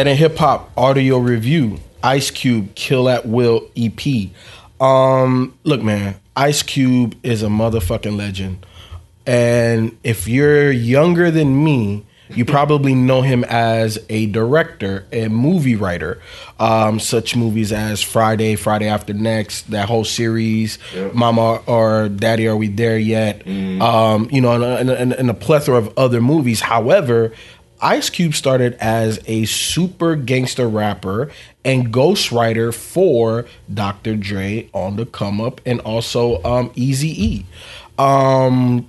Then in hip hop audio review, Ice Cube Kill at Will EP. Um, look, man, Ice Cube is a motherfucking legend. And if you're younger than me, you probably know him as a director and movie writer. Um, such movies as Friday, Friday After Next, that whole series, Yep. Mama or Daddy, Are We There Yet? Um, you know, and, and, and a plethora of other movies. However, Ice Cube started as a super gangster rapper and ghostwriter for Dr. Dre on the come up and also um, Easy E. Um,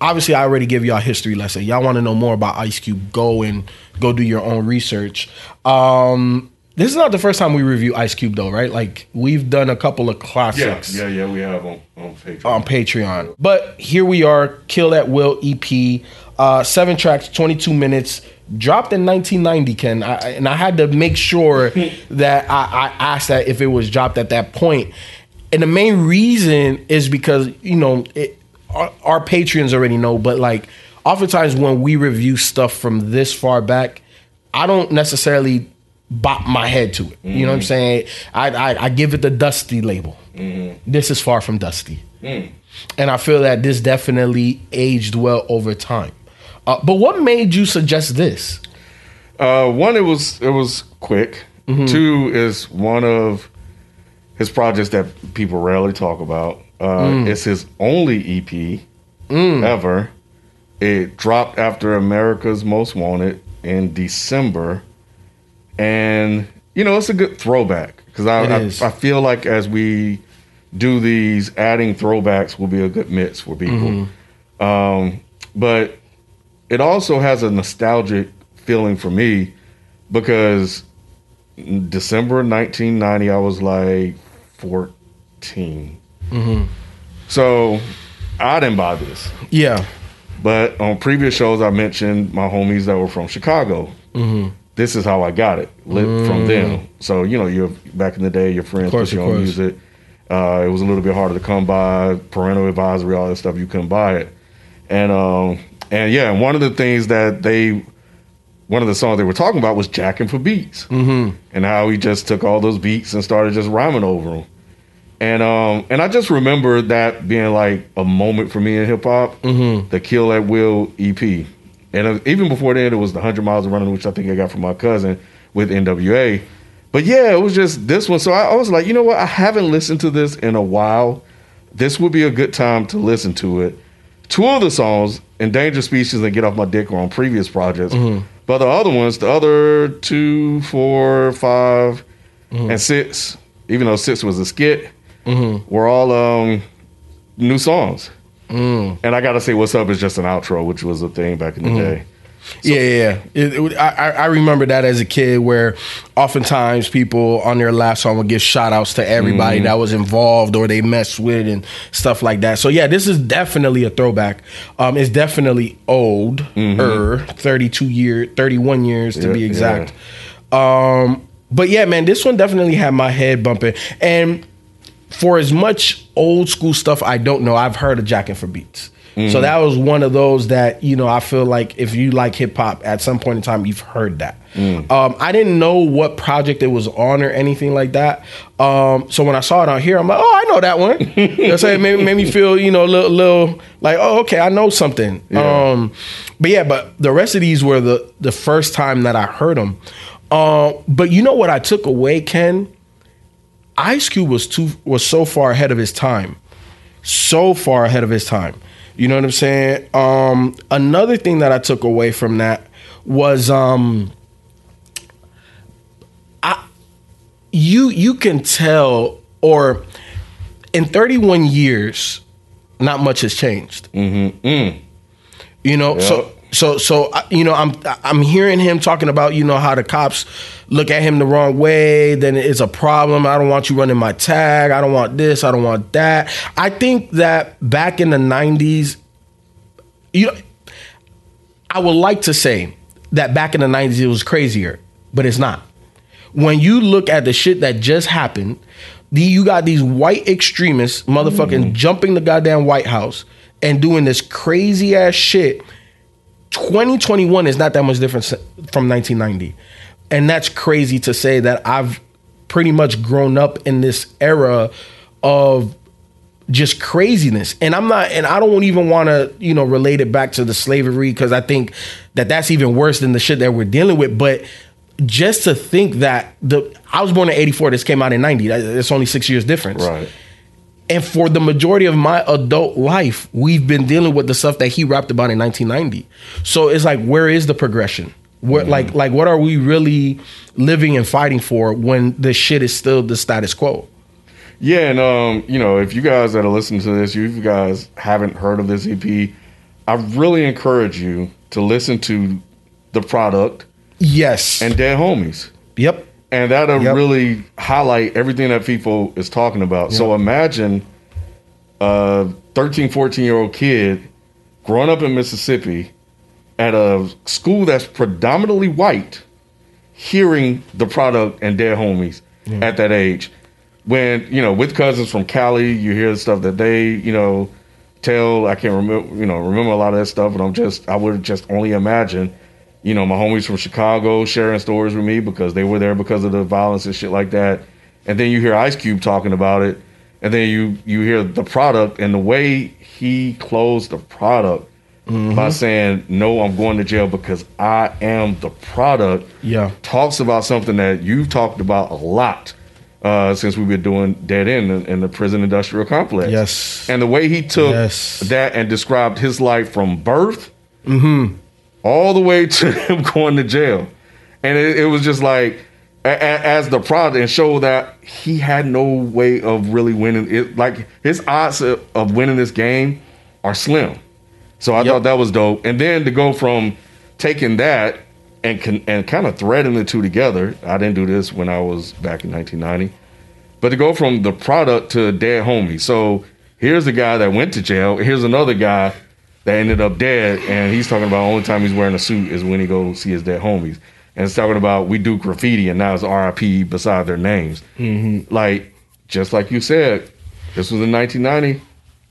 obviously I already give y'all a history lesson. Y'all want to know more about Ice Cube? Go and go do your own research. Um, this is not the first time we review Ice Cube though, right? Like we've done a couple of Yeah, classics yeah, yeah. We have on on Patreon. on Patreon. But here we are, Kill at Will EP, uh, seven tracks, 22 minutes, dropped in 1990, Ken. I, and I had to make sure that I, I asked that if it was dropped at that point. And the main reason is because, you know, it, our, our patrons already know, but like oftentimes when we review stuff from this far back, I don't necessarily bop my head to it. You know what I'm mm. saying? I, I, I give it the dusty label. Mm-hmm. This is far from dusty. Mm. And I feel that this definitely aged well over time. Uh, but what made you suggest this? Uh, one, it was it was quick. Mm-hmm. Two is one of his projects that people rarely talk about. Uh, Mm. It's his only EP ever. It dropped after America's Most Wanted in December, and you know it's a good throwback because I, I. I feel like as we do these, adding throwbacks will be a good mix for people. Mm-hmm. Um, but it also has a nostalgic feeling for me because December 1990, I was like 14. So I didn't buy this. Yeah. But on previous shows, I mentioned my homies that were from Chicago. This is how I got it lit from them. So you know, you're back in the day, your friends course, put you on course. music. Uh, it was a little bit harder to come by. Parental advisory, all that stuff, you couldn't buy it. And um, and yeah, one of the things that they, one of the songs they were talking about was jacking for beats, mm-hmm. and how he just took all those beats and started just rhyming over them. And um and I just remember that being like a moment for me in hip hop, the Kill at Will EP, and uh, even before then it was the Hundred Miles and Runnin', which I think I got from my cousin with NWA. But yeah, it was just this one. So I, I was like, you know what? I haven't listened to this in a while. This would be a good time to listen to it. Two of the songs, Endangered Species and Get Off My Dick, were on previous projects. Mm-hmm. But the other ones, the other two, four, five, mm-hmm. and six, even though six was a skit, mm-hmm. were all um, new songs. Mm. And I gotta say, "What's Up" is just an outro, which was a thing back in the day. Yeah, yeah, yeah. It, it I, I remember that as a kid, where oftentimes people on their last song would give shout outs to everybody that was involved or they messed with and stuff like that. So yeah, this is definitely a throwback. Um, it's definitely old, er, thirty two year, thirty one years to Yeah, be exact. Um, but yeah, man, this one definitely had my head bumping. And for as much old school stuff I don't know, I've heard of Jacking for Beats. So that was one of those that you know I feel like if you like hip hop at some point in time you've heard that. Um, I didn't know what project it was on or anything like that. Um, so when I saw it on here, I'm like, oh, I know that one. you know what I'm saying? Made, made me feel you know a little, little like oh okay I know something. Yeah. Um, but yeah, but the rest of these were the the first time that I heard them. Uh, but you know what I took away, Ken? Ice Cube was too was so far ahead of his time, so far ahead of his time. You know what I'm saying? Um, another thing that I took away from that was um, I you you can tell or in 31 years, not much has changed. You know, so Yep. so so I- you know, I'm I'm hearing him talking about you know how the cops look at him the wrong way. Then it's a problem. I don't want you running my tag. I don't want this. I don't want that. I think that back in the '90s, you know, I would like to say that back in the '90s it was crazier, but it's not. When you look at the shit that just happened, the, you got these white extremists, motherfucking mm. jumping the goddamn White House and doing this crazy ass shit. 2021 is not that much different from 1990. And that's crazy to say that I've pretty much grown up in this era of just craziness. And i'm not and i don't even want to you know relate it back to the slavery because i think that that's even worse than the shit that we're dealing with. But just to think that the i was born in 84 this came out in 90 that- it's only six years difference. Right. and for the majority of my adult life we've been dealing with the stuff that he rapped about in 1990 so it's like where is the progression what like like what are we really living and fighting for when the shit is still the status quo Yeah, and um, you know, if you guys that are listening to this, you guys haven't heard of this EP, I really encourage you to listen to the product yes and Dead Homies. yep And that'll Yep. really highlight everything that people is talking about. So imagine a 13, 14 year old kid growing up in Mississippi at a school that's predominantly white, hearing the product and Dead Homies at that age. When, you know, with cousins from Cali, you hear the stuff that they, you know, tell. I can't remember, you know, remember a lot of that stuff, but I'm just, I would just only imagine, you know, my homies from Chicago sharing stories with me because they were there because of the violence and shit like that. And then you hear Ice Cube talking about it, and then you you hear the product and the way he closed the product by saying, "No, I'm going to jail because I am the product." Yeah. talks about something that you've talked about a lot uh, since we've been doing Dead End in, in the prison industrial complex. Yes. and the way he took Yes. that and described his life from birth all the way to him going to jail. And it, it was just like, a, a- as the product, and show that he had no way of really winning it. Like his odds of, of winning this game are slim. So I thought that was dope. And then to go from taking that and con, and kind of threading the two together. I didn't do this when I was back in 1990. But to go from the product to dead homie. So here's a guy that went to jail. Here's another guy that ended up dead, and he's talking about the only time he's wearing a suit is when he goes see his dead homies. And it's talking about we do graffiti, and now it's RIP beside their names. Mm-hmm. Like just like you said, this was in 1990,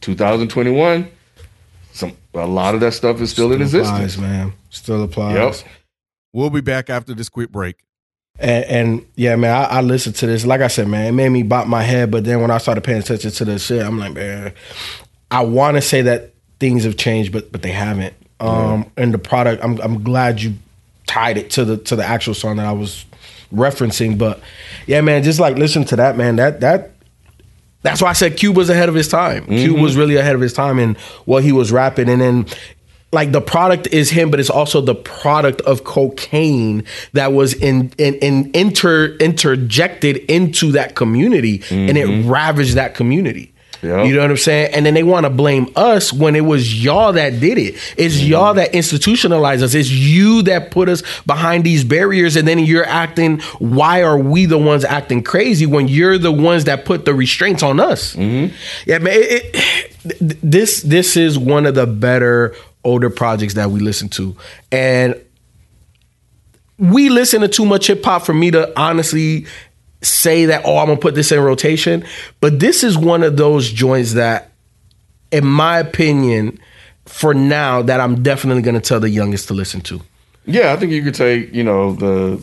2021. Some a lot of that stuff is still, in Still existence. applies, man. Still applies. Yep. We'll be back after this quick break. And, and yeah, man, I, I listened to this. Like I said, man, it made me bop my head. But then when I started paying attention to the shit, I'm like, man, I want to say that things have changed, but but they haven't. Um, and the product, I'm I'm glad you tied it to the to the actual song that I was referencing. But yeah, man, just like listen to that, man. That that that's why I said Cube was ahead of his time. Cube mm-hmm. was really ahead of his time in what he was rapping. And then like the product is him, but it's also the product of cocaine that was in in, in inter interjected into that community and it mm-hmm. ravaged that community. Yeah. You know what I'm saying? And then they want to blame us when it was y'all that did it. It's mm-hmm. y'all that institutionalized us. It's you that put us behind these barriers. And then you're acting, why are we the ones acting crazy when you're the ones that put the restraints on us? Mm-hmm. Yeah, man. It, it, this this is one of the better older projects that we listen to. And we listen to too much hip hop for me to honestly say that oh I'm gonna put this in rotation. But this is one of those joints that, in my opinion, for now, that I'm definitely gonna tell the youngest to listen to. Yeah, I think you could take you know the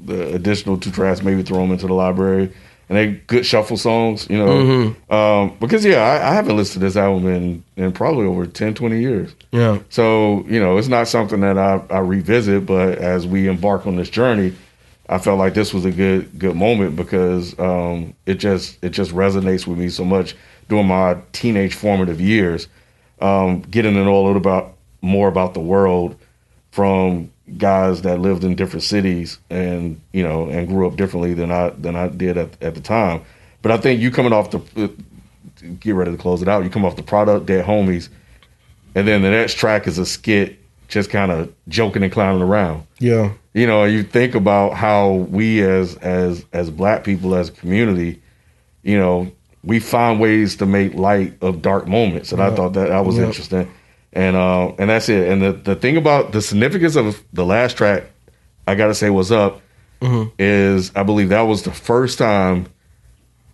the additional two tracks, maybe throw them into the library, and they good shuffle songs, you know. Mm-hmm. Um, because yeah, I, I haven't listened to this album in in probably over 10, 20 years. Yeah. So you know, it's not something that I, I revisit, but as we embark on this journey, I felt like this was a good good moment because um, it just it just resonates with me so much during my teenage formative years, um, getting to know a little about more about the world from guys that lived in different cities and you know and grew up differently than I than I did at, at the time. But I think you coming off the get ready to close it out. You come off the product, dead homies, and then the next track is a skit, just kind of joking and clowning around. Yeah. You know, you think about how we as as as black people as a community, you know, we find ways to make light of dark moments, and I thought that that was Yep. interesting. And uh, and that's it. And the the thing about the significance of the last track, I got to say, was up, is I believe that was the first time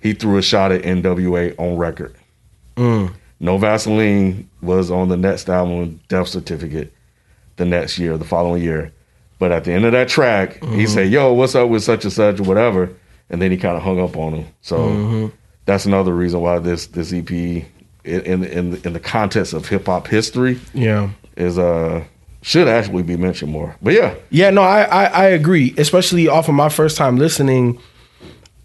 he threw a shot at NWA on record. No Vaseline was on the next album, Death Certificate, the next year, the following year. But at the end of that track, Mm-hmm. he said, "Yo, what's up with such and such or whatever," and then he kind of hung up on him. So Mm-hmm. that's another reason why this this EP in in in, the context of hip hop history Yeah. is uh should actually be mentioned more. But yeah, Yeah, no, I, I I agree. Especially off of my first time listening,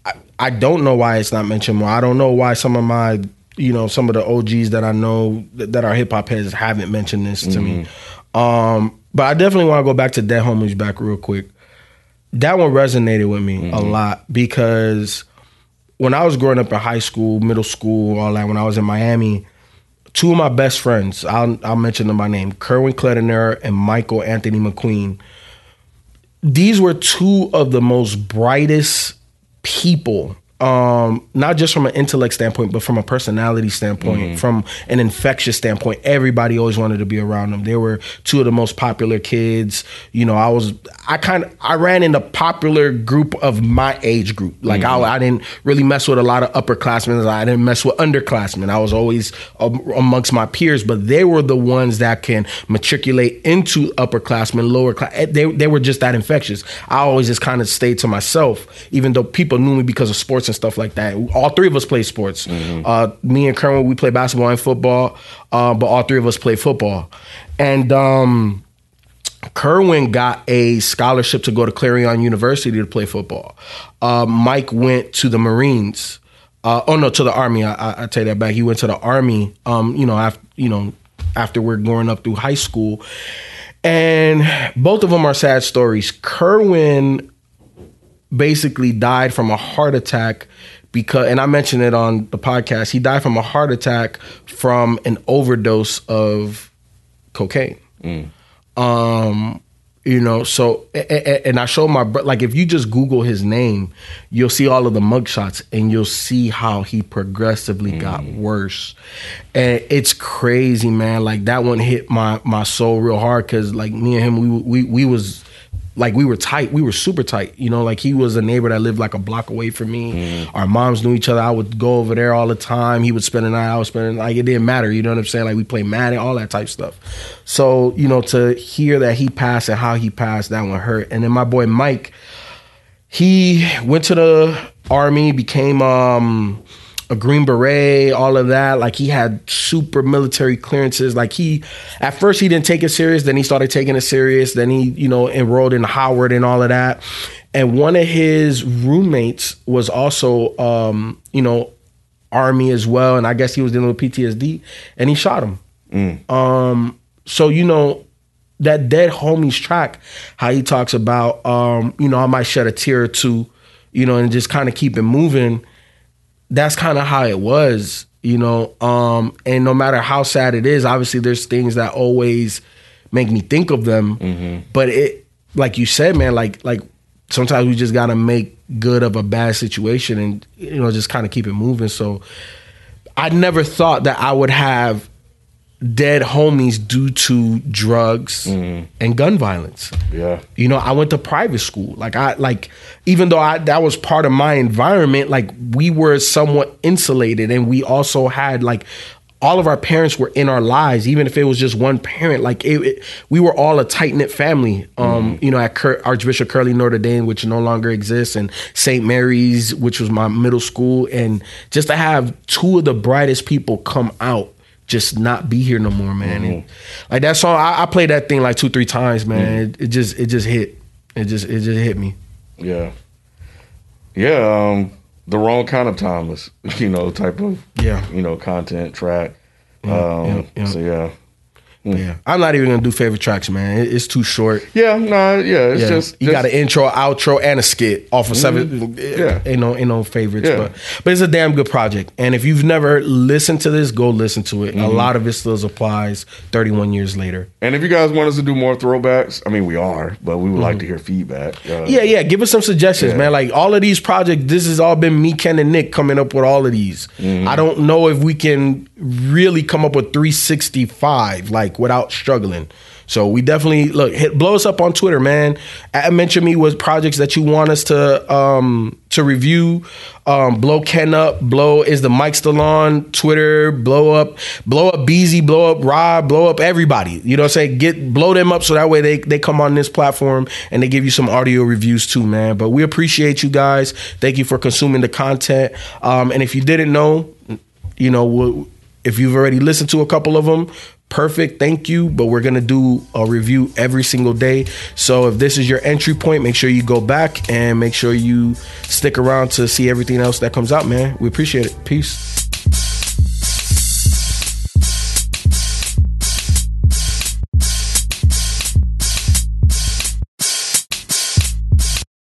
I, I don't know why it's not mentioned more. I don't know why some of my you know some of the OGs that I know that, that are hip hop heads haven't mentioned this to me. Um, but I definitely want to go back to Dead Homies back real quick. That one resonated with me a lot because when I was growing up in high school, middle school, all that, when I was in Miami, two of my best friends, I'll, I'll mention them by name, Kerwin Clediner and Michael Anthony McQueen. These were two of the most brightest people, um, not just from an intellect standpoint, but from a personality standpoint, mm-hmm. from an infectious standpoint. Everybody always wanted to be around them. They were two of the most popular kids. You know, I was, I kind of, I ran in the popular group of my age group. Like I, mm-hmm. I didn't really mess with a lot of upperclassmen. I didn't mess with underclassmen. I was always amongst my peers, but they were the ones that can matriculate into upperclassmen, lower class. Eh, they, they were just that infectious. I always just kind of stayed to myself, even though people knew me because of sports and stuff like that. All three of us play sports. Uh, me and Kerwin, we play basketball and football, uh, but all three of us play football. And um, Kerwin got a scholarship to go to Clarion University to play football. Uh, Mike went to the Marines. Uh, oh no, to the Army. I, I, I take that back. He went to the Army. Um, you know, after you know, after we're growing up through high school, and both of them are sad stories. Kerwin basically died from a heart attack because and I mentioned it on the podcast. He died from a heart attack from an overdose of cocaine. Um you know, so and I showed my bro like if you just Google his name, you'll see all of the mugshots and you'll see how he progressively got worse. And it's crazy, man. Like that one hit my my soul real hard because like me and him, we we we was like we were tight. We were super tight. You know, like he was a neighbor that lived like a block away from me. Our moms knew each other. I would go over there all the time. He would spend the night. I was spending like it didn't matter. You know what I'm saying? Like we played Madden, all that type stuff. So you know, to hear that he passed and how he passed, that one hurt. And then my boy Mike, he went to the army, became um a green beret, all of that. Like he had super military clearances. Like he, at first he didn't take it serious. Then he started taking it serious. Then he, you know, enrolled in Howard and all of that. And one of his roommates was also, um, you know, army as well. And I guess he was dealing with PTSD. And he shot him. Um, so you know, that dead homies track, how he talks about, um, you know, I might shed a tear or two, you know, and just kind of keep it moving. That's kind of how it was, you know. Um, and no matter how sad it is, obviously there's things that always make me think of them. But it, like you said, man, like like sometimes we just gotta make good of a bad situation and you know just kind of keep it moving. So I never thought that I would have dead homies due to drugs and gun violence. yeah, You know, I went to private school. Like I like even though I that was part of my environment, like we were somewhat insulated and we also had like all of our parents were in our lives, even if it was just one parent. Like it, it- we were all a tight knit family. Um, you know, at Cur- Archbishop Curley Notre Dame, which no longer exists, and St. Mary's, which was my middle school, and just to have two of the brightest people come out just not be here no more, man. And, like that song, I, I played that thing like two, three times, man. It, it just, it just hit. It just, it just hit me. yeah, yeah. Um, the wrong kind of timeless, you know, type of Yeah. you know, content track. um, yeah, yeah. So yeah, Yeah, I'm not even gonna do favorite tracks, man. It's too short. yeah, nah, yeah. It's Yeah, just you just- got an intro, outro, and a skit off of seven. Yeah. ain't no, ain't no favorites, Yeah. but but it's a damn good project. And if you've never listened to this, go listen to it. A Mm-hmm. lot of it still applies 31 years later. And if you guys want us to do more throwbacks, I mean, we are, but we would like to hear feedback. Uh, Mm-hmm. Yeah, yeah. Give us some suggestions, Yeah. man. Like all of these projects, this has all been me, Ken, and Nick coming up with all of these. Mm-hmm. I don't know if we can really come up with 365 like without struggling. So we definitely look hit blow us up on Twitter, man. At mention me with projects that you want us to um to review. Um, blow Ken up, blow is the Mike Stallone Twitter, blow up, blow up Beezy, blow up Rob, blow up everybody. You know what I'm saying? Get blow them up so that way they they come on this platform and they give you some audio reviews too, man. But we appreciate you guys. Thank you for consuming the content. Um, and if you didn't know, you know, we'll- if you've already listened to a couple of them, perfect. Thank you. But we're gonna do a review every single day. So if this is your entry point, make sure you go back and make sure you stick around to see everything else that comes out, man. We appreciate it. Peace.